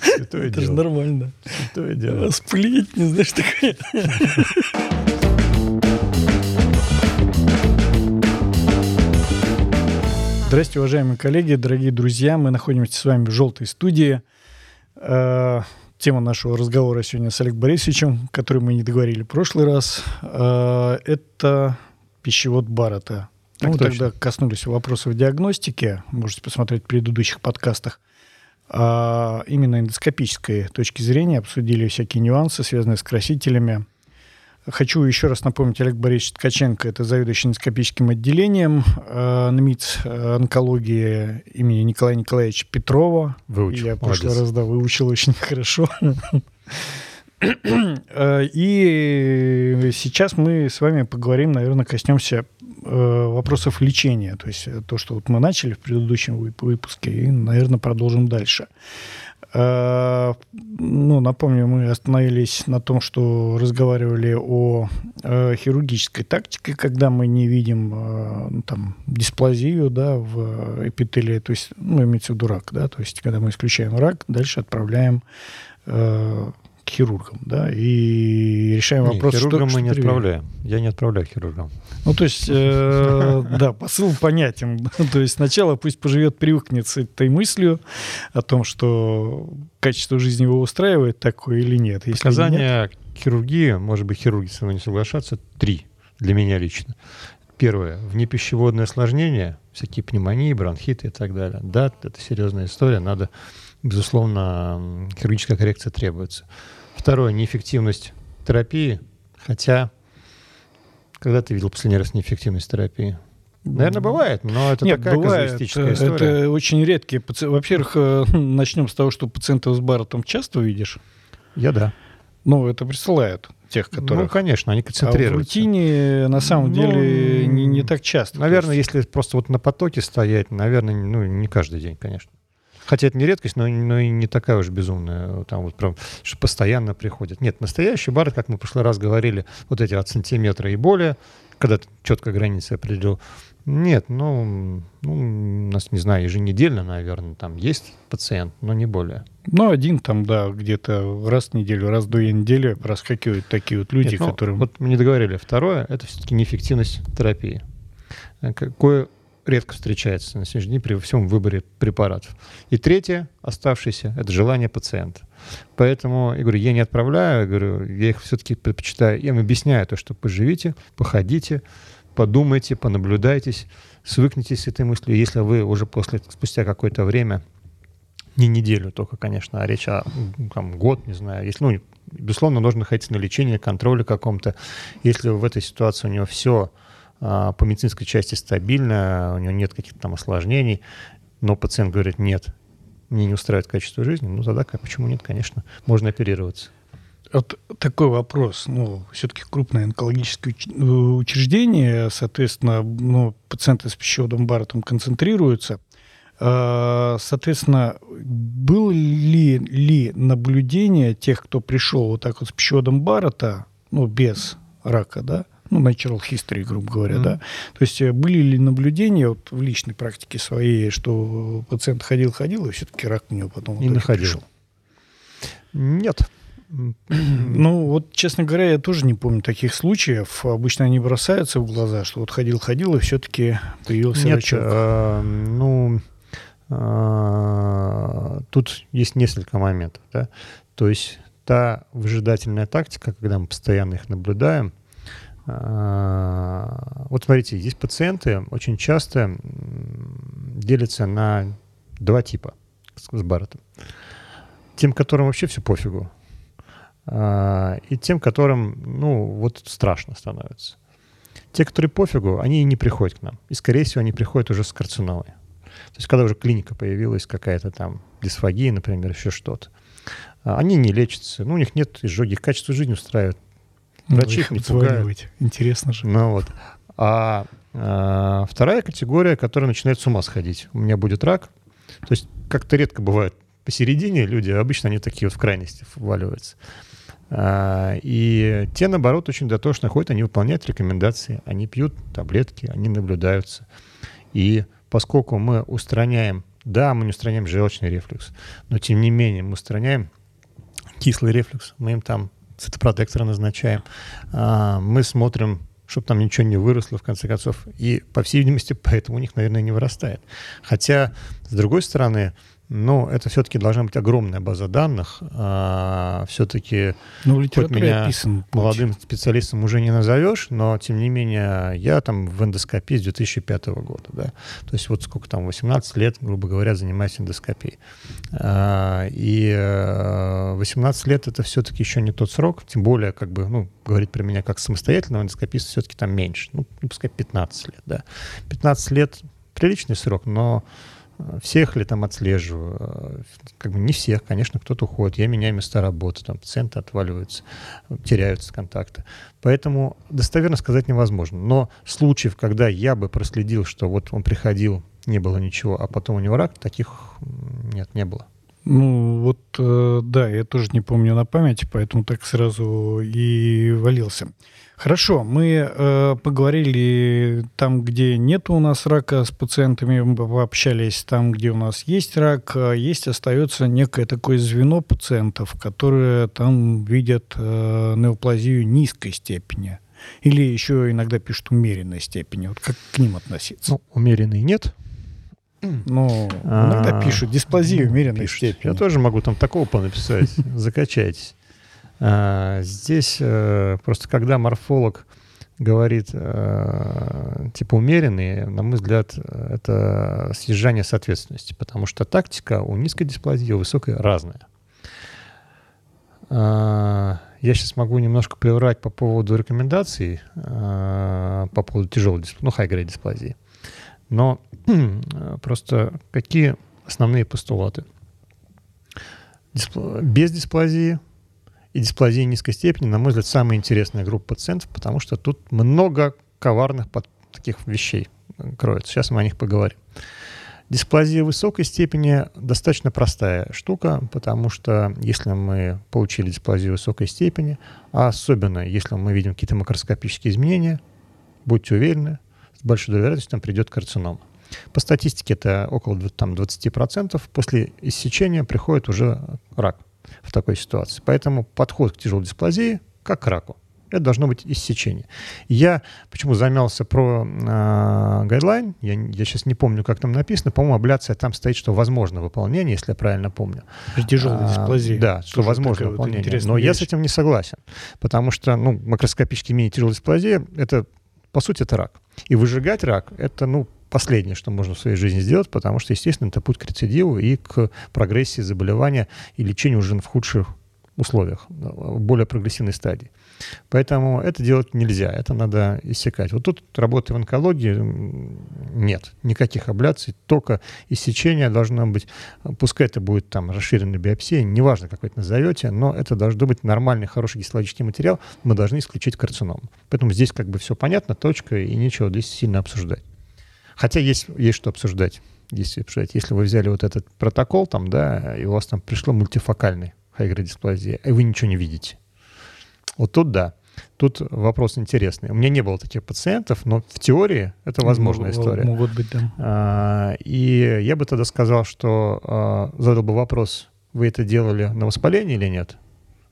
Святое Это же дело. нормально. Святое дело. Сплетни, знаешь, такое. Здравствуйте, уважаемые коллеги, дорогие друзья. Мы находимся с вами в «Желтой студии». Э, Тема нашего разговора сегодня с Олегом Борисовичем, который мы не договорили в прошлый раз, э, это пищевод Баррета. Так мы точно. тогда коснулись вопросов диагностики, можете посмотреть в предыдущих подкастах. А именно эндоскопической точки зрения обсудили всякие нюансы, связанные с красителями. Хочу еще раз напомнить, Олег Борисович Ткаченко, это заведующий эндоскопическим отделением э, НМИЦ э, онкологии имени Николая Николаевича Петрова. Выучил, Я в прошлый раз, да, выучил очень хорошо. Э, И сейчас мы с вами поговорим, наверное, коснемся э, вопросов лечения. То есть э, то, что вот мы начали в предыдущем вып- выпуске, и, наверное, продолжим дальше. Ну, напомню, мы остановились на том, что разговаривали о хирургической тактике, когда мы не видим ну, там, дисплазию да, в эпителии, то есть, ну, имеется в виду рак, да, то есть, когда мы исключаем рак, дальше отправляем к хирургам, да, и решаем Не, вопрос, что- хирургам что мы не привели. отправляем. Я не отправляю хирургам. Ну, то есть, э, да, посыл понятен. То есть сначала пусть поживет, привыкнет с этой мыслью о том, что качество жизни его устраивает такое или нет. Если нет, Показания хирургии, может быть, хирурги со мной не соглашаться, три для меня лично. Первое. Внепищеводное осложнение, всякие пневмонии, бронхиты и так далее. Да, это серьезная история, надо, безусловно, хирургическая коррекция требуется. Второе. Неэффективность терапии, хотя... Когда ты видел последний раз неэффективность терапии? Наверное, бывает, но это Нет, такая бывает. казуистическая история. это очень редкие пациенты. Во-первых, э, начнем с того, что пациентов с Барретом часто видишь. Я да. Ну, это присылают тех, Ну, которых... конечно, они а в концентрируются. рутине на самом Ну, деле не, не так часто. Наверное, есть- если просто вот на потоке стоять, наверное, ну, не каждый день, конечно. Хотя это не редкость, но, но и не такая уж безумная, там вот прям, что постоянно приходят. Нет, настоящий бар, как мы в прошлый раз говорили, вот эти от сантиметра и более, когда ты четко границы определил. Нет, ну, ну, у нас, не знаю, еженедельно, наверное, там есть пациент, но не более. Ну, один там, да, где-то раз в неделю, раз в две недели проскакивают такие вот люди, Нет, ну, которым... Вот мы не договорили. Второе — это все-таки неэффективность терапии. Э, Какое редко встречается на сегодняшний день при всем выборе препаратов. И третье, оставшееся, это желание пациента. Поэтому, я говорю, я не отправляю, я говорю, я их все-таки предпочитаю, я им объясняю то, что поживите, походите, подумайте, понаблюдайтесь, свыкнитесь с этой мыслью. Если вы уже после, спустя какое-то время не неделю только, конечно, а речь о там, год, не знаю. Если, ну, безусловно, нужно находиться на лечении, контроле каком-то. Если в этой ситуации у него все по медицинской части стабильно, у него нет каких-то там осложнений, но пациент говорит, нет, мне не устраивает качество жизни, ну тогда как, почему нет, конечно, можно оперироваться. Вот такой вопрос. Ну, все-таки крупное онкологическое э, учреждение, соответственно, ну, пациенты с пищеводом Барреттом концентрируются. А, Соответственно, было ли, ли наблюдение тех, кто пришел вот так вот с пищеводом Баррета, ну, без рака, да, ну, natural history, грубо говоря, Мгм. да, то есть э, были ли наблюдения вот в личной практике своей, что пациент ходил-ходил, и все-таки рак у него потом Не находил. пришел? Нет. Ну, вот, честно говоря, я тоже не помню таких случаев. Обычно они бросаются в глаза, что вот ходил-ходил, и все-таки появился Нет, рачок. э, ну, э, тут есть несколько моментов. Да? То есть та выжидательная тактика, когда мы постоянно их наблюдаем, вот смотрите, здесь пациенты очень часто делятся на два типа с, Барреттом. Тем, которым вообще все пофигу, а, и тем, которым, ну, вот страшно становится. Те, которые пофигу, они и не приходят к нам. И, скорее всего, они приходят уже с карциномой. То есть, когда уже клиника появилась, какая-то там дисфагия, например, еще что-то, а, они не лечатся, ну, у них нет изжоги, качество жизни устраивает. Врачи их не обзванивать. Интересно же. Ну вот. А, а, вторая категория, которая начинает с ума сходить. У меня будет рак. То есть как-то редко бывает посередине люди, обычно они такие вот в крайности вваливаются. А, И те, наоборот, очень дотошно ходят, они выполняют рекомендации, они пьют таблетки, они наблюдаются. И поскольку мы устраняем Да, мы не устраняем желчный рефлюкс, но тем не менее мы устраняем кислый рефлюкс, мы им там цитопротекторы назначаем, а, мы смотрим чтобы там ничего не выросло, в конце концов. И, по всей видимости, поэтому у них, наверное, не вырастает. Хотя, с другой стороны, но это все-таки должна быть огромная база данных. А, все-таки ну, хоть меня описан молодым специалистом уже не назовешь, но тем не менее я там в эндоскопии с 2005 года. Да? То есть вот сколько там, 18 лет, грубо говоря, занимаюсь эндоскопией. А, и 18 э, лет это все-таки еще не тот срок, тем более, как бы, ну, говорить про меня как самостоятельного эндоскописта все-таки там меньше. Ну, пускай 15 лет, да. 15 лет приличный срок, но всех ли там отслеживаю? Как бы не всех, конечно, кто-то уходит. Я меняю места работы, там пациенты отваливаются, теряются контакты. Поэтому достоверно сказать невозможно. Но случаев, когда я бы проследил, что вот он приходил, не было ничего, а потом у него рак, таких нет, не было. Ну, вот, э, да, я тоже не помню на память, поэтому так сразу и валился. Хорошо, мы э, поговорили там, где нет у нас рака с пациентами, мы пообщались там, где у нас есть рак, а есть остается некое такое звено пациентов, которые там видят э, неоплазию низкой степени. Или еще иногда пишут умеренной степени. Вот как к ним относиться? Ну, умеренной нет. Ну, иногда а, пишут дисплазию умеренной степени. Я тоже могу там такого понаписать. Закачайтесь. А, здесь э, просто когда морфолог говорит э, типа умеренные, на мой взгляд, это съезжание соответственности, потому что тактика у низкой дисплазии, у высокой разная. А, я сейчас могу немножко приврать по поводу рекомендаций, а, по поводу тяжелой дисплазии, ну, high-grade дисплазии. Но просто какие основные постулаты? Без дисплазии и дисплазия низкой степени, на мой взгляд, самая интересная группа пациентов, потому что тут много коварных под таких вещей кроется. Сейчас мы о них поговорим. Дисплазия высокой степени достаточно простая штука, потому что если мы получили дисплазию высокой степени, а особенно если мы видим какие-то макроскопические изменения, будьте уверены, с большой вероятностью там придет карцинома. По статистике это около там, 20%. После иссечения приходит уже рак в такой ситуации. Поэтому подход к тяжелой дисплазии как к раку. Это должно быть иссечение. Я почему замялся про э, гайдлайн, я, я сейчас не помню, как там написано, по-моему, абляция там стоит, что возможно выполнение, если я правильно помню. При тяжелой а, дисплазии. Да, что возможно выполнение. Но вещь. я с этим не согласен, потому что ну, макроскопически мини-тяжелая дисплазия, это, по сути, это рак. И выжигать рак, это, ну, последнее, что можно в своей жизни сделать, потому что, естественно, это путь к рецидиву и к прогрессии заболевания и лечению уже в худших условиях, в более прогрессивной стадии. Поэтому это делать нельзя, это надо иссякать. Вот тут работы в онкологии нет, никаких абляций, только иссечение должно быть, пускай это будет там расширенная биопсия, неважно, как вы это назовете, но это должно быть нормальный, хороший гистологический материал, мы должны исключить карцином. Поэтому здесь как бы все понятно, точка, и нечего здесь сильно обсуждать. Хотя есть, есть что обсуждать. Есть обсуждать. Если вы взяли вот этот протокол, там, да, и у вас там пришло мультифокальный хайгродисплазия, и вы ничего не видите. Вот тут да. Тут вопрос интересный. У меня не было таких пациентов, но в теории это возможная история. Могут быть, да. А, и я бы тогда сказал, что а, задал бы вопрос, вы это делали на воспаление или нет?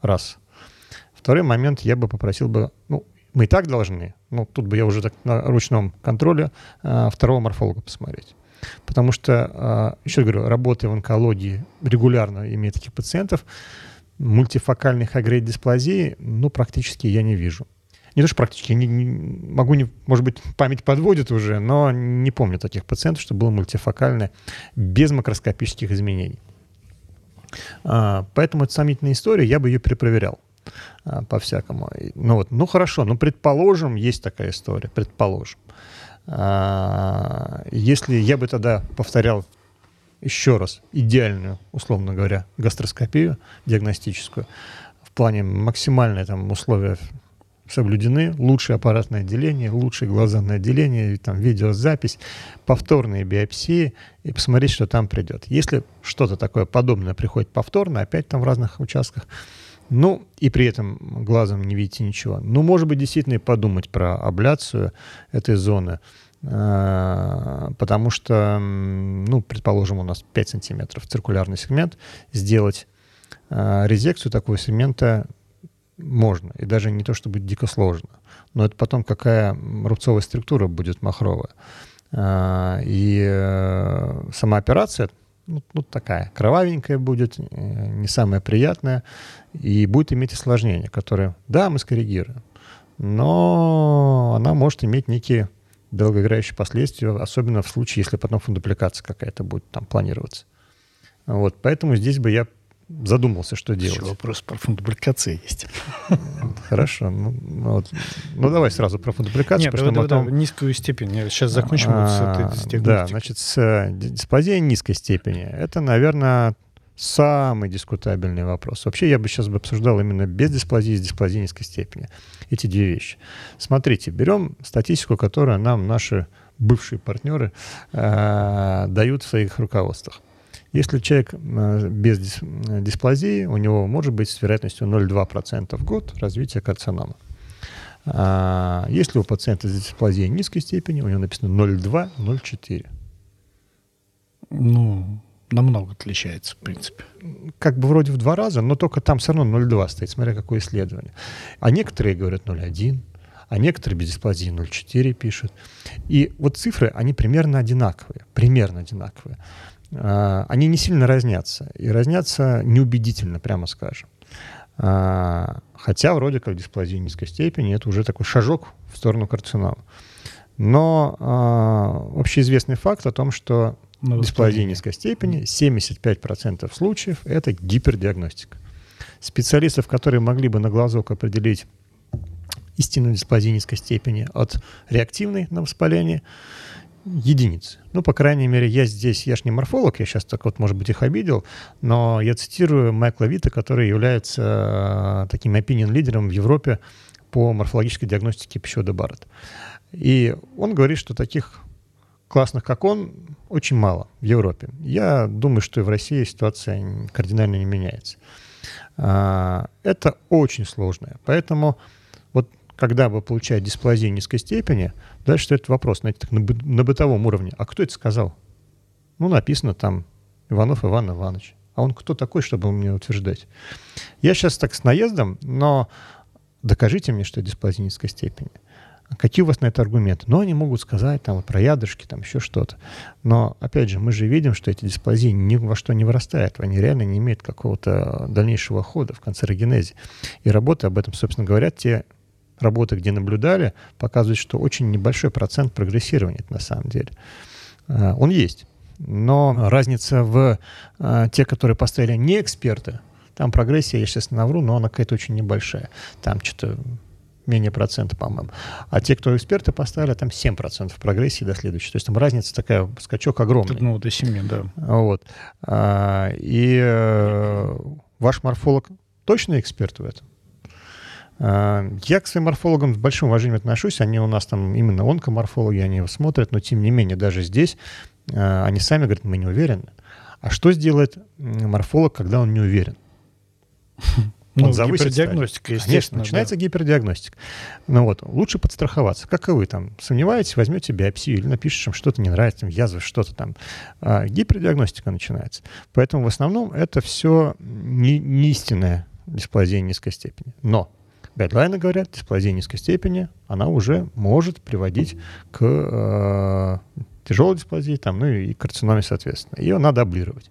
Раз. Второй момент, я бы попросил бы, ну, мы и так должны, ну, тут бы я уже так на ручном контроле а, второго морфолога посмотреть. Потому что, а, еще говорю, работая в онкологии, регулярно имея таких пациентов, мультифокальной хай дисплазии, ну, практически я не вижу. Не то, что практически, не, не, могу, не, может быть, память подводит уже, но не помню таких пациентов, что было мультифокальное без макроскопических изменений. А, поэтому это сомнительная история, я бы ее перепроверял. А, по-всякому. Ну вот, ну хорошо, ну предположим, есть такая история, предположим. А, если я бы тогда повторял еще раз идеальную, условно говоря, гастроскопию диагностическую, в плане максимальные там условия соблюдены, лучшее аппаратное отделение, лучшее глазанное отделение, там видеозапись, повторные биопсии и посмотреть, что там придет. Если что-то такое подобное приходит повторно, опять там в разных участках, ну, и при этом глазом не видите ничего. Ну, может быть, действительно подумать про абляцию этой зоны. э, потому что, ну, предположим, у нас 5 сантиметров циркулярный сегмент, сделать э, резекцию такого сегмента можно, и даже не то, чтобы дико сложно, но это потом какая рубцовая структура будет махровая. Э, и сама операция ну, ну, такая кровавенькая будет, не самая приятная, и будет иметь осложнения, которые, да, мы скоррегируем, но она может иметь некие долгоиграющие последствия, особенно в случае, если потом фундупликация какая-то будет там планироваться. Вот, поэтому здесь бы я задумался, что делать. Еще вопрос про фундупликации есть. Хорошо. Ну, ну, вот. ну давай сразу про фундупликацию. Нет, давай, давай, потом... низкую степень. Сейчас закончим а, вот с этой Да, значит, с, э, дисплазия низкой степени. Это, наверное, самый дискутабельный вопрос. Вообще я бы сейчас бы обсуждал именно без дисплазии с дисплазией низкой степени. Эти две вещи. Смотрите, берем статистику, которую нам наши бывшие партнеры э, дают в своих руководствах. Если человек э, без дис, дисплазии, у него может быть с вероятностью 0,2% в год развития карцинома. А если у пациента с дисплазией низкой степени, у него написано 0,2-0,4. Ну, намного отличается, в принципе. Как бы вроде в два раза, но только там все равно 0,2 стоит, смотря какое исследование. А некоторые говорят 0,1, а некоторые без дисплазии 0,4 пишут. И вот цифры, они примерно одинаковые, примерно одинаковые. А, они не сильно разнятся, и разнятся неубедительно, прямо скажем. А, хотя вроде как дисплазия низкой степени, это уже такой шажок в сторону карцинома. Но э, общеизвестный факт о том, что дисплазии низкой степени, 75% случаев это гипердиагностика. Специалистов, которые могли бы на глазок определить истинную низкой степени от реактивной на воспаление, единицы. Ну, по крайней мере, я здесь, я ж не морфолог, я сейчас так вот, может быть, их обидел, но я цитирую Майкла Вита, который является э, таким opinion-лидером в Европе по морфологической диагностике пищевода Барретт. И он говорит, что таких классных, как он, очень мало в Европе. Я думаю, что и в России ситуация кардинально не меняется. А, это очень сложное. Поэтому вот когда вы получаете дисплазию низкой степени, дальше стоит вопрос, знаете, так на, на бытовом уровне. А кто это сказал? Ну, написано там Иванов Иван Иванович. А он кто такой, чтобы мне утверждать? Я сейчас так с наездом, но докажите мне, что это дисплазия низкой степени. Какие у вас на это аргументы? Ну, они могут сказать там про ядрышки, там еще что-то. Но, опять же, мы же видим, что эти дисплазии ни во что не вырастают. Они реально не имеют какого-то дальнейшего хода в канцерогенезе. И работы об этом, собственно, говорят те работы, где наблюдали, показывают, что очень небольшой процент прогрессирования на самом деле. А, он есть. Но разница в а, те, которые поставили не эксперты, там прогрессия, я сейчас навру, но она какая-то очень небольшая. Там что-то менее процента, по-моему. А те, кто эксперты поставили, там 7% прогрессии до следующей. То есть там разница такая, скачок огромный. Ну, до 7, да. Вот. А, и э, ваш морфолог точно эксперт в этом? А, я к своим морфологам с большим уважением отношусь. Они у нас там именно онкоморфологи, они его смотрят, но тем не менее даже здесь а, они сами говорят, мы не уверены. А что сделает морфолог, когда он не уверен? Ну, гипердиагностика, естественно. Конечно, начинается да. гипердиагностика. Ну вот, лучше подстраховаться. Как и вы там сомневаетесь, возьмете биопсию или напишешь, им что-то не нравится, там, язва, что-то там. А, гипердиагностика начинается. Поэтому в основном это все не, не истинная дисплазия низкой степени. Но гайдлайны говорят, дисплазия низкой степени, она уже может приводить к э, тяжелой дисплазии, там, ну и карциноме, соответственно. Ее надо облировать.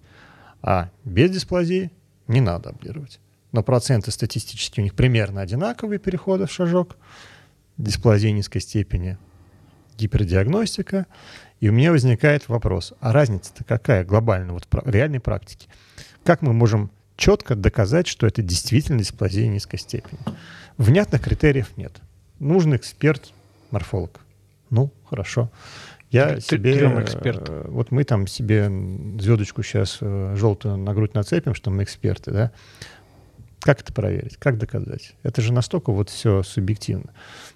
А без дисплазии не надо облировать но проценты статистически у них примерно одинаковые переходы в шажок, дисплазия низкой степени, гипердиагностика. И у меня возникает вопрос, а разница-то какая глобально, вот в реальной практике? Как мы можем четко доказать, что это действительно дисплазия низкой степени? Внятных критериев нет. Нужен эксперт, морфолог. Ну, хорошо. Я Ты, себе... эксперт. Э, вот мы там себе звездочку сейчас э, желтую на грудь нацепим, что мы эксперты, да? Как это проверить? Как доказать? Это же настолько вот все субъективно.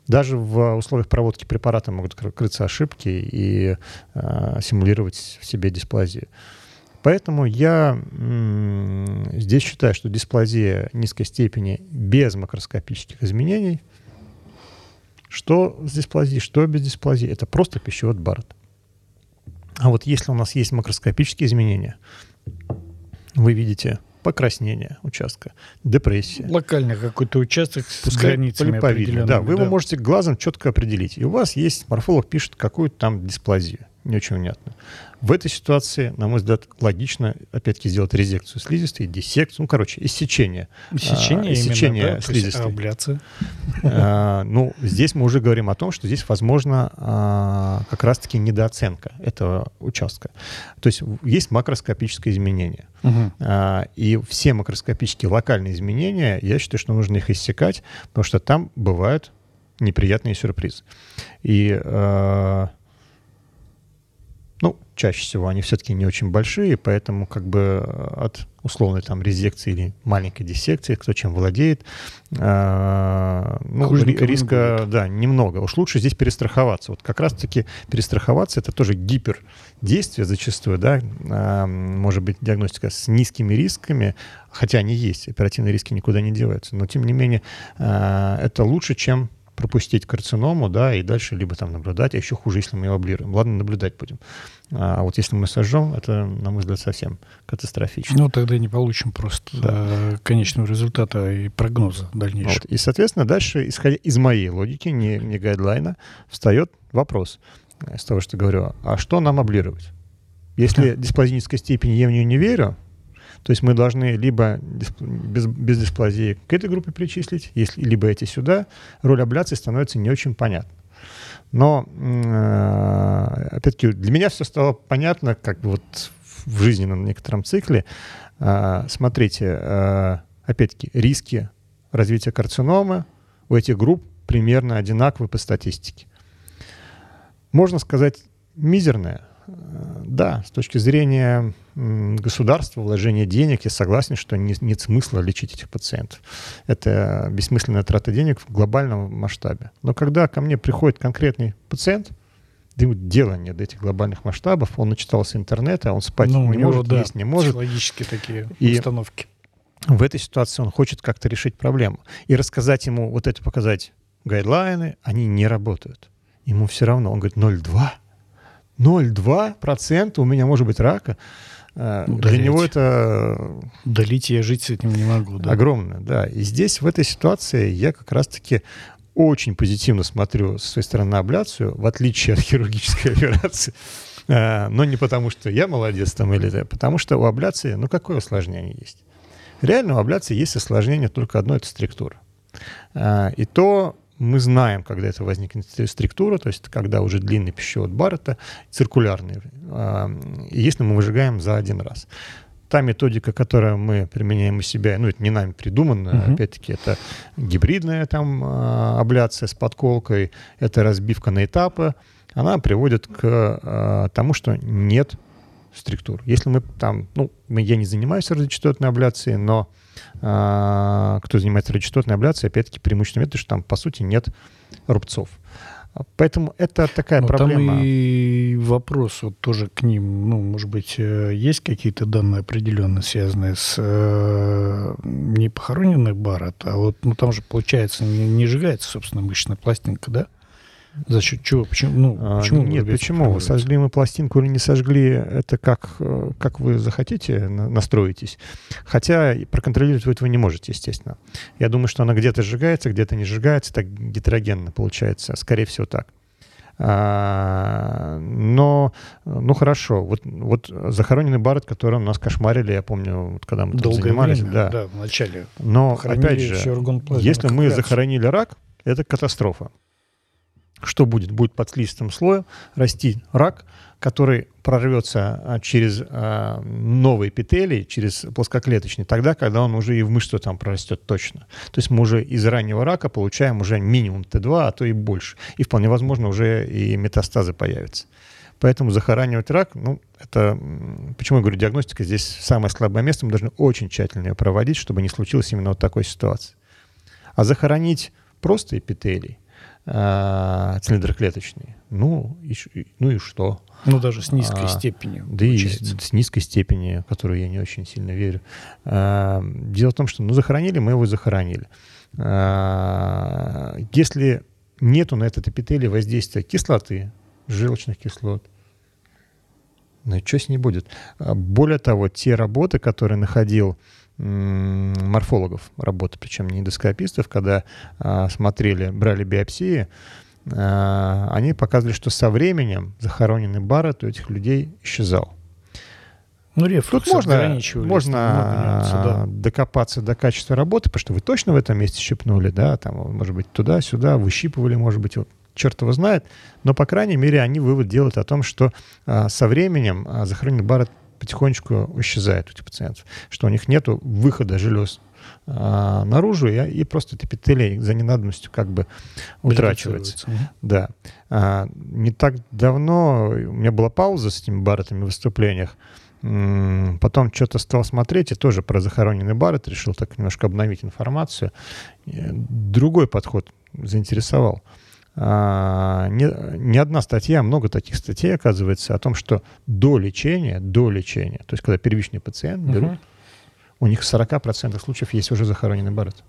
Даже в условиях проводки препарата могут крыться ошибки и э, симулировать в себе дисплазию. Поэтому я здесь считаю, что дисплазия низкой степени без макроскопических изменений что с дисплазией, что без дисплазии. Это просто пищевод Барретт. А вот если у нас есть макроскопические изменения, вы видите покраснение участка, депрессия. Локально какой-то участок с границами Да, вы его можете глазом четко определить. И у вас есть, морфолог пишет какую-то там дисплазию. Не очень внятно. В этой ситуации, на мой взгляд, логично, опять-таки, сделать резекцию слизистой, диссекцию, ну, короче, иссечение. Иссечение, а, иссечение именно, да? слизистой. Абляция. А, ну, здесь мы уже говорим о том, что здесь, возможно, а, как раз-таки недооценка этого участка. То есть есть макроскопическое изменение. Угу. А, и все макроскопические локальные изменения, я считаю, что нужно их иссекать, потому что там бывают неприятные сюрпризы. И а, ну, чаще всего они все-таки не очень большие, поэтому как бы э, от условной там резекции или маленькой диссекции, кто чем владеет, э, ну, риска, да, немного. Уж лучше здесь перестраховаться. Вот как раз-таки перестраховаться это тоже гипердействие зачастую, да, э, может быть диагностика с низкими рисками, хотя они есть, оперативные риски никуда не деваются, но тем не менее э, это лучше, чем пропустить карциному, да, и дальше либо там наблюдать, а еще хуже, если мы его облируем. Ладно, наблюдать будем. А вот если мы сожжем, это, на мой взгляд, совсем катастрофично. Ну, тогда не получим просто да. Э, конечного результата и прогноза дальнейшего. Вот. И, соответственно, дальше, исходя из моей логики, не, не гайдлайна, встает вопрос с того, что говорю, а что нам облировать? Если дисплазической степени я в нее не верю, то есть мы должны либо без, без дисплазии к этой группе причислить, если, либо эти сюда. Роль абляции становится не очень понятна. Но, э, опять-таки, для меня все стало понятно, как вот в жизненном некотором цикле. Э, смотрите, э, опять-таки, риски развития карциномы у этих групп примерно одинаковы по статистике. Можно сказать, мизерная, да, с точки зрения государства, вложения денег, я согласен, что не, нет смысла лечить этих пациентов. Это бессмысленная трата денег в глобальном масштабе. Но когда ко мне приходит конкретный пациент, ему дела нет до этих глобальных масштабов, он начитался интернета, он спать ну, не него, может, да, есть не может. Психологические такие и установки. В этой ситуации он хочет как-то решить проблему. И рассказать ему, вот это показать гайдлайны, они не работают. Ему все равно. Он говорит, 0,2 0,2% у меня может быть рака. Удалить. Ну, Для него это... Удалить я жить с этим не могу. Да? Огромное, да. И здесь, в этой ситуации, я как раз-таки очень позитивно смотрю с своей стороны на абляцию, в отличие от хирургической операции. А, но не потому, что я молодец там или это, потому что у абляции, ну какое осложнение есть? Реально у абляции есть осложнение только одно, это структура. А, и то мы знаем, когда это возникнет структура, то есть когда уже длинный пищевод Баррета, циркулярный, если мы выжигаем за один раз. Та методика, которую мы применяем у себя, ну, это не нами придуманная, uh-huh. опять-таки, это гибридная там а, абляция с подколкой, это разбивка на этапы, она приводит к а, тому, что нет структур. Если мы там, ну, я не занимаюсь радиочастотной абляцией, но кто занимается радиочастотной абляцией, опять-таки преимущественный метод, что там, по сути, нет рубцов. Поэтому это такая Но ну, проблема. Там и вопрос вот тоже к ним, ну, может быть, э, есть какие-то данные определенные, связанные с э, не похороненной Барретт, а вот, ну, там же, получается, не, не сжигается, собственно, мышечная пластинка, да? За счет чего? Почему? Ну, а, почему Нет, почему? Вы сожгли мы пластинку или не сожгли, это как, э, как вы захотите, настроитесь. Хотя проконтролировать вы этого не можете, естественно. Я думаю, что она где-то сжигается, где-то не сжигается, так гетерогенно получается. Скорее всего, так. А, но, ну хорошо, вот, вот захороненный Барретт, которым нас кошмарили, я помню, вот, когда мы там Долгое занимались. Время, да. да, в начале. Но, опять же, если мы захоронили рак, это катастрофа. Что будет? Будет под слизистым слоем расти рак, который прорвется а, через а, новые эпителий, через плоскоклеточный, тогда, когда он уже и в мышцу там прорастет точно. То есть мы уже из раннего рака получаем уже минимум Т2, а то и больше. И вполне возможно уже и метастазы появятся. Поэтому захоранивать рак, ну, это, почему я говорю, диагностика здесь самое слабое место, мы должны очень тщательно ее проводить, чтобы не случилось именно вот такой ситуации. А захоронить просто эпителий – э, цилиндроклеточные. Ну и, ну и что? Ну, даже с низкой а, степенью. Да получается. и с, с низкой степени, которую я не очень сильно верю. А, дело в том, что ну, захоронили, мы его захоронили. А, если нету на этот эпителий воздействия кислоты, желчных кислот. Ну и что с ней будет? А более того, те работы, которые находил морфологов, работы, причем не эндоскопистов, когда а, смотрели, брали биопсии, а, они показывали, что со временем захороненный барот у этих людей исчезал. Ну, рефлюкс Тут можно, можно да. докопаться до качества работы, потому что вы точно в этом месте щипнули, да, там, может быть, туда-сюда, выщипывали, может быть, вот, черт его знает, но, по крайней мере, они вывод делают о том, что а, со временем а, захороненный барот потихонечку исчезает у этих пациентов, что у них нет выхода желез а, наружу, и, и просто этот эпителий за ненадобностью как бы утрачивается. Да. А, не так давно у меня была пауза с этими баротами в выступлениях, Потом что-то стал смотреть, и тоже про захороненный Барретт решил так немножко обновить информацию. Другой подход заинтересовал. А, не, не одна статья, а много таких статей, оказывается, о том, что до лечения, до лечения, то есть когда первичный пациент берут, угу. у них в 40% случаев есть уже захороненный Барретт.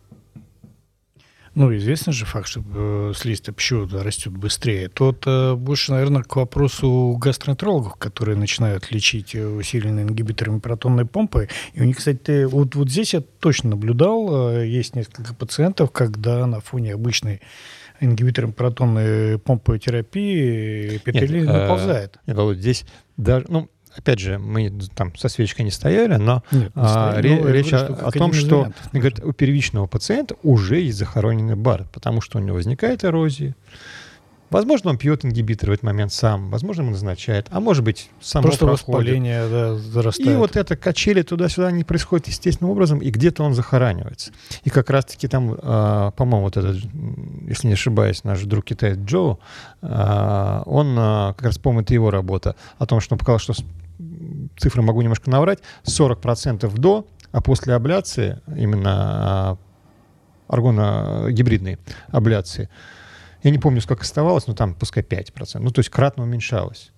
Ну, известный же факт, что э, слизистая пищевода растет быстрее. Тут э, больше, наверное, к вопросу гастроэнтерологов, которые начинают лечить э, усиленные ингибиторами протонной помпы. И у них, кстати, вот, вот здесь я точно наблюдал, э, есть несколько пациентов, когда на фоне обычной ингибитором протонной помповой терапии эпителий наползает. Нет, Володь, здесь даже, ну, опять же, мы там со свечкой не стояли, но Нет, не а, ре- речь говорю, о, о том, что говорит, у первичного пациента уже есть захороненный бар, потому что у него возникает эрозия, Возможно, он пьет ингибитор в этот момент сам, возможно, он назначает, а может быть, само Просто проходит. воспаление да, зарастает. И вот это качели туда-сюда не происходит естественным образом, и где-то он захоранивается. И как раз-таки там, э, по-моему, вот этот, если не ошибаюсь, наш друг китаец Джо, э, он, э, как раз, это его работа, о том, что он показал, что цифры могу немножко наврать, 40% до, а после абляции, именно аргоногибридной абляции, я не помню, сколько оставалось, но там пускай 5%. Ну, то есть кратно уменьшалось.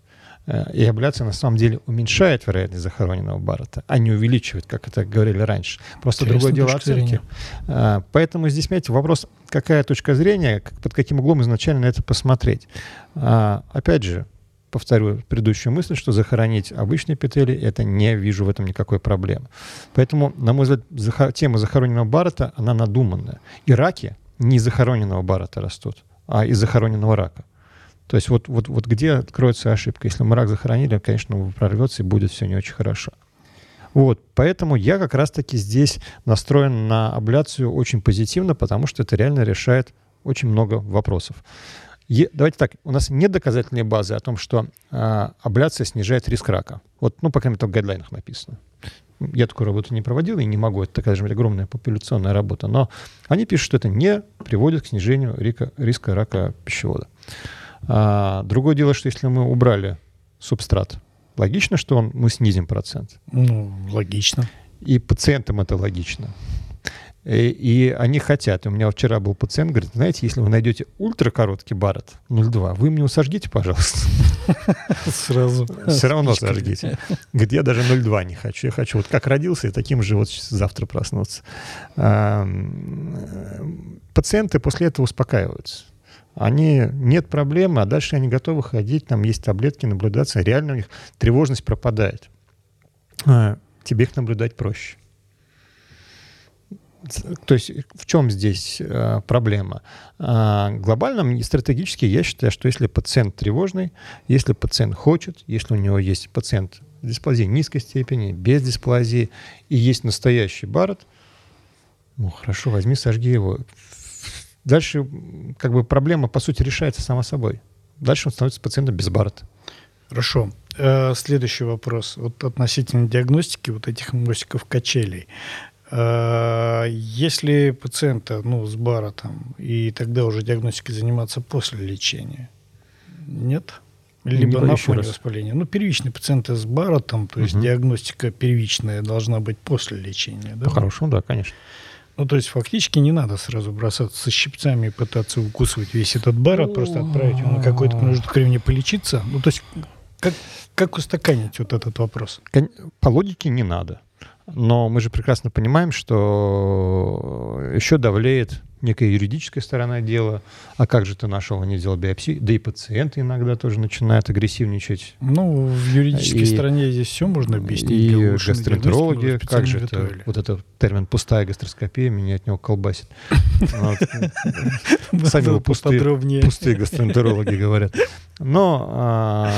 Э, и абляция на самом деле уменьшает вероятность захороненного Баррета, а не увеличивает, как это говорили раньше. Просто Интересно, другое дело оценки. Зрения. Э, поэтому здесь, понимаете, вопрос, какая точка зрения, под каким углом изначально на это посмотреть. Э, опять же, повторю предыдущую мысль, что захоронить обычные петели, это не вижу в этом никакой проблемы. Поэтому, на мой взгляд, тема захороненного Баррета, она надуманная. И раки не захороненного Баррета растут а из захороненного рака. То есть вот, вот, вот где откроется ошибка. Если мы рак захоронили, конечно, прорвется и будет все не очень хорошо. Вот, поэтому я как раз-таки здесь настроен на абляцию очень позитивно, потому что это реально решает очень много вопросов. Е, давайте так, у нас нет доказательной базы о том, что э, абляция снижает риск рака. Вот, ну, по крайней мере, в гайдлайнах написано. Я такую работу не проводил и не могу. Это такая же огромная популяционная работа. Но они пишут, что это не приводит к снижению риска, риска рака пищевода. А, другое дело, что если мы убрали субстрат, логично, что он, мы снизим процент? Ну, логично. И пациентам это логично. И, э, и они хотят. У меня вчера был пациент, говорит, знаете, если вы найдете ультракороткий барот 0,2, вы мне усаждите, пожалуйста. Сразу. Все равно сожгите. Говорит, я даже 0,2 не хочу. Я хочу вот как родился, и таким же вот завтра проснуться. Пациенты после этого успокаиваются. Они, нет проблемы, а дальше они готовы ходить, там есть таблетки, наблюдаться. Реально у них тревожность пропадает. А, тебе их наблюдать проще. То есть в чем здесь э, проблема? Э, глобально и стратегически я считаю, что если пациент тревожный, если пациент хочет, если у него есть пациент с дисплазией низкой степени, без дисплазии, и есть настоящий барот, ну хорошо, возьми, сожги его. Дальше как бы проблема, по сути, решается сама собой. Дальше он становится пациентом без барота. Хорошо. Э, следующий вопрос. Вот относительно диагностики вот этих мостиков качелей. А, если пациента ну, с баротом, и тогда уже диагностикой заниматься после лечения? Нет? Либо Не на фоне раз. воспаления. Ну, первичный пациент с баротом, то есть угу. диагностика первичная должна быть после лечения. Да? По-хорошему, да, конечно. Ну, то есть фактически не надо сразу бросаться со щипцами и пытаться укусывать весь этот барот, просто отправить его на какой-то промежуток времени полечиться. Ну, то есть как, как устаканить вот этот вопрос? По логике не надо. Но мы же прекрасно понимаем, что еще давлеет некая юридическая сторона дела. А как же ты нашел, а не сделал биопсию? Да и пациенты иногда тоже начинают агрессивничать. Ну, в юридической и, стороне здесь все можно объяснить. И гастроэнтерологи, как же это, вот этот термин «пустая гастроскопия», меня от него колбасит. Сами пустые гастроэнтерологи говорят. Но а,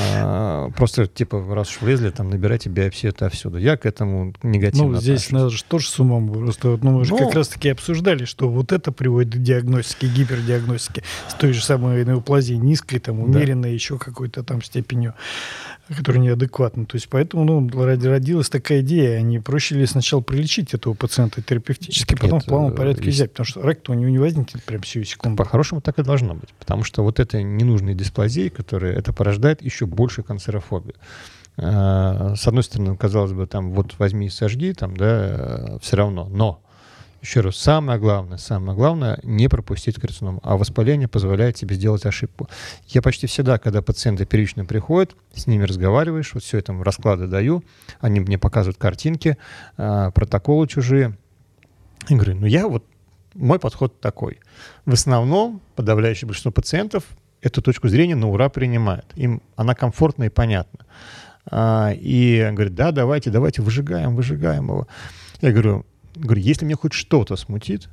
просто, типа, раз уж влезли, там, набирайте биопсию отовсюду. Я к этому негативно Ну, здесь надо же тоже с умом. Просто, ну, мы же как раз-таки обсуждали, что вот это приводит к диагностике, гипердиагностике с той же самой неоплазией низкой, там, умеренной, да. еще какой-то там степенью, которая неадекватна. То есть, поэтому, ну, родилась такая идея, не проще ли сначала прилечить этого пациента терапевтически, потом Нет, в плавном порядке есть... взять, потому что рак-то у него не возникнет прям сию секунду. По-хорошему так и должно быть, потому что вот эта ненужная дисплазия, которые это порождает еще больше канцерофобию. А, с одной стороны, казалось бы, там вот возьми и сожги, там, да, э, все равно. Но, еще раз, самое главное, самое главное, не пропустить карциному. А воспаление позволяет тебе сделать ошибку. Я почти всегда, когда пациенты первично приходят, с ними разговариваешь, вот все это расклады даю, они мне показывают картинки, а, протоколы чужие. И говорю, ну я вот, мой подход такой. В основном подавляющее большинство пациентов эту точку зрения на ура принимают. Им она комфортна и понятна. А, и говорит, да, давайте, давайте, выжигаем, выжигаем его. Я говорю, говорю, если мне хоть что-то смутит,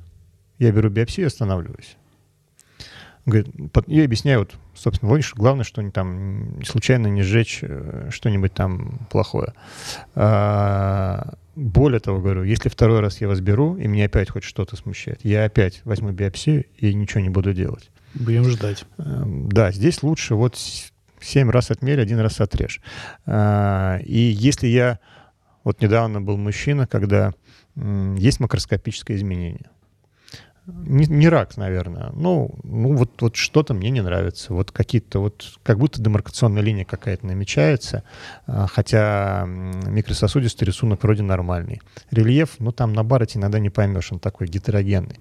я беру биопсию и останавливаюсь. Говорит, я объясняю, вот, собственно, логично, главное, что там случайно не сжечь э, что-нибудь там плохое. А, более того, говорю, если второй раз я вас беру, и мне опять хоть что-то смущает, я опять возьму биопсию и ничего не буду делать. Будем ждать. Эм, да, здесь лучше вот семь раз отмерь, один раз отрежь. А, и если я... Вот недавно был мужчина, когда есть макроскопическое изменение. Не, не рак, наверное. Ну, ну вот, вот что-то мне не нравится. Вот какие-то вот, как будто демаркационная линия какая-то намечается, а, хотя микрососудистый рисунок вроде нормальный. Рельеф, ну там на бароте иногда не поймешь, он такой гетерогенный.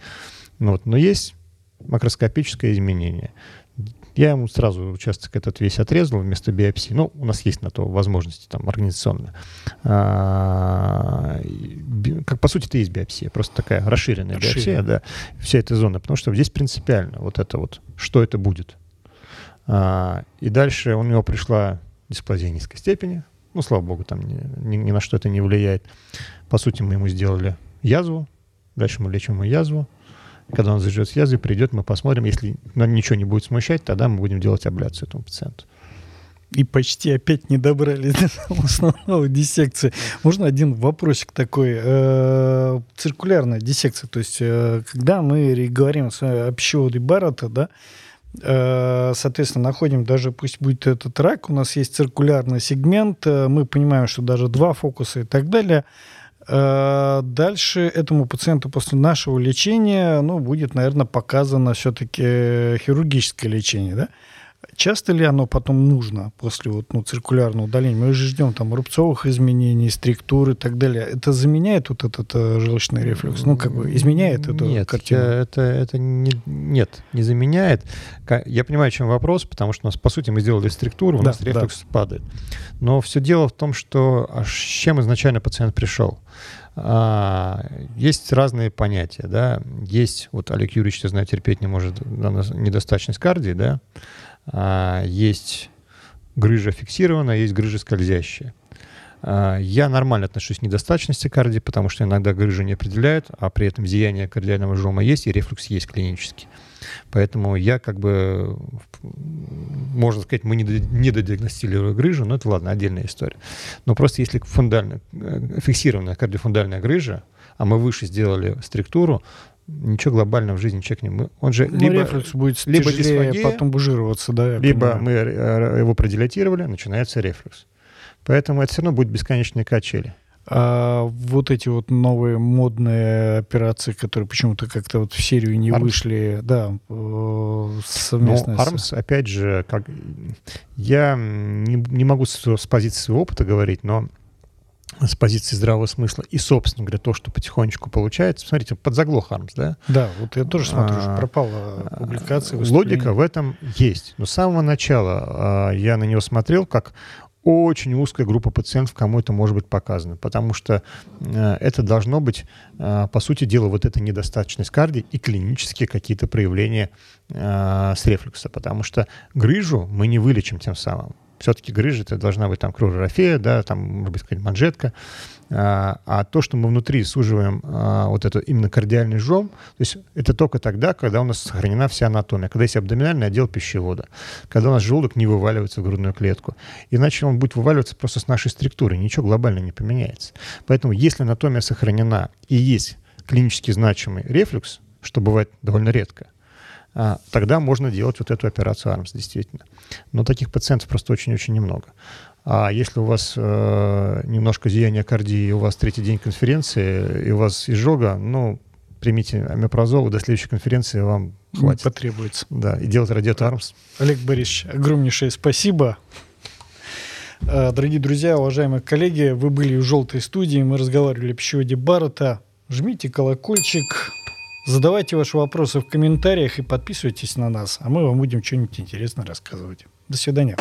Ну, вот, но есть макроскопическое изменение. Я ему сразу участок этот весь отрезал вместо биопсии. Ну, у нас есть на то возможности там организационные. А, как по сути это есть биопсия, просто такая расширенная биопсия, да, вся эта зона, потому что здесь принципиально вот это вот, что это будет. А, и дальше у него пришла дисплазия низкой степени, ну, слава богу, там ни, ни, ни на что это не влияет. По сути, мы ему сделали язву, дальше мы лечим ему язву, когда он заживет с язвой, придет, мы посмотрим. Если нам ничего не будет смущать, тогда мы будем делать абляцию этому пациенту. И почти опять не добрались до основного диссекции. Можно один вопросик такой? Э, циркулярная диссекция. То есть, э, когда мы говорим о пищеводе Баррета, да, э, соответственно, находим даже, пусть будет этот рак, у нас есть циркулярный сегмент, мы понимаем, что даже два фокуса и так далее – Э, дальше этому пациенту после нашего лечения ну, будет, наверное, показано все-таки хирургическое лечение. Да? Часто ли оно потом нужно после вот, ну, циркулярного удаления? Мы же ждем там рубцовых изменений, структуры и так далее. Это заменяет вот этот э, желчный рефлюкс? Ну, как бы изменяет эту нет, картину? Это, это не, нет, не заменяет. Я понимаю, в чем вопрос, потому что у нас, по сути, мы сделали структуру, у да, нас рефлюкс да. падает. Но все дело в том, что а с чем изначально пациент пришел. А, есть разные понятия, да. Есть, вот Олег Юрьевич, я знаю, терпеть не может недостаточность кардии, да. А, есть грыжа фиксированная, есть грыжа скользящая. А, я нормально отношусь к недостаточности кардии, потому что иногда грыжу не определяют, а при этом зияние кардиального жома есть и рефлюкс есть клинический. Поэтому я как бы, можно сказать, мы не, не додиагностировали грыжу, но это ладно, отдельная история. Но просто если фундальная, э, фиксированная кардиофундальная грыжа, а мы выше сделали структуру, ничего глобального в жизни человек не... Мы, он же ну, либо, рефлюкс будет либо дисфагия, потом бужироваться, да, либо понимаю. мы э, его продилатировали, начинается рефлюкс. Поэтому это все равно будет бесконечные качели. А вот эти вот новые модные операции, которые почему-то как-то вот в серию не Arms? вышли, да, э, совместно. Ну, ARMS, с... опять же, как я не, не могу с, с позиции своего опыта говорить, но с позиции здравого смысла и, собственно говоря, то, что потихонечку получается. Смотрите, подзаглох Армс, да? Да, вот я тоже смотрю, а, пропала публикация. Логика в этом есть. Но с самого начала а, я на него смотрел как очень узкая группа пациентов, кому это может быть показано, потому что э, это должно быть, э, по сути дела, вот эта недостаточность кардии и клинические какие-то проявления э, с рефлюкса, потому что грыжу мы не вылечим тем самым. Все-таки грыжа это должна быть там кроворофея, да, там, может быть, какая-нибудь манжетка, а, а то, что мы внутри суживаем а, вот это именно кардиальный жом, то есть это только тогда, когда у нас сохранена вся анатомия, когда есть абдоминальный отдел пищевода, когда у нас желудок не вываливается в грудную клетку. Иначе он будет вываливаться просто с нашей структуры, ничего глобально не поменяется. Поэтому если анатомия сохранена и есть клинически значимый рефлюкс, что бывает довольно редко, тогда можно делать вот эту операцию АРМС, действительно. Но таких пациентов просто очень-очень немного. А если у вас э, немножко зияние кардии, и у вас третий день конференции, и у вас изжога, ну, примите амипрозол, и до следующей конференции вам хватит. Потребуется. Да, и делать радиатор АРМС. Олег Борисович, огромнейшее спасибо. Э, дорогие друзья, уважаемые коллеги, вы были в «Желтой студии», мы разговаривали о пищеводе Баррета. Жмите колокольчик, задавайте ваши вопросы в комментариях и подписывайтесь на нас, а мы вам будем что-нибудь интересное рассказывать. До свидания.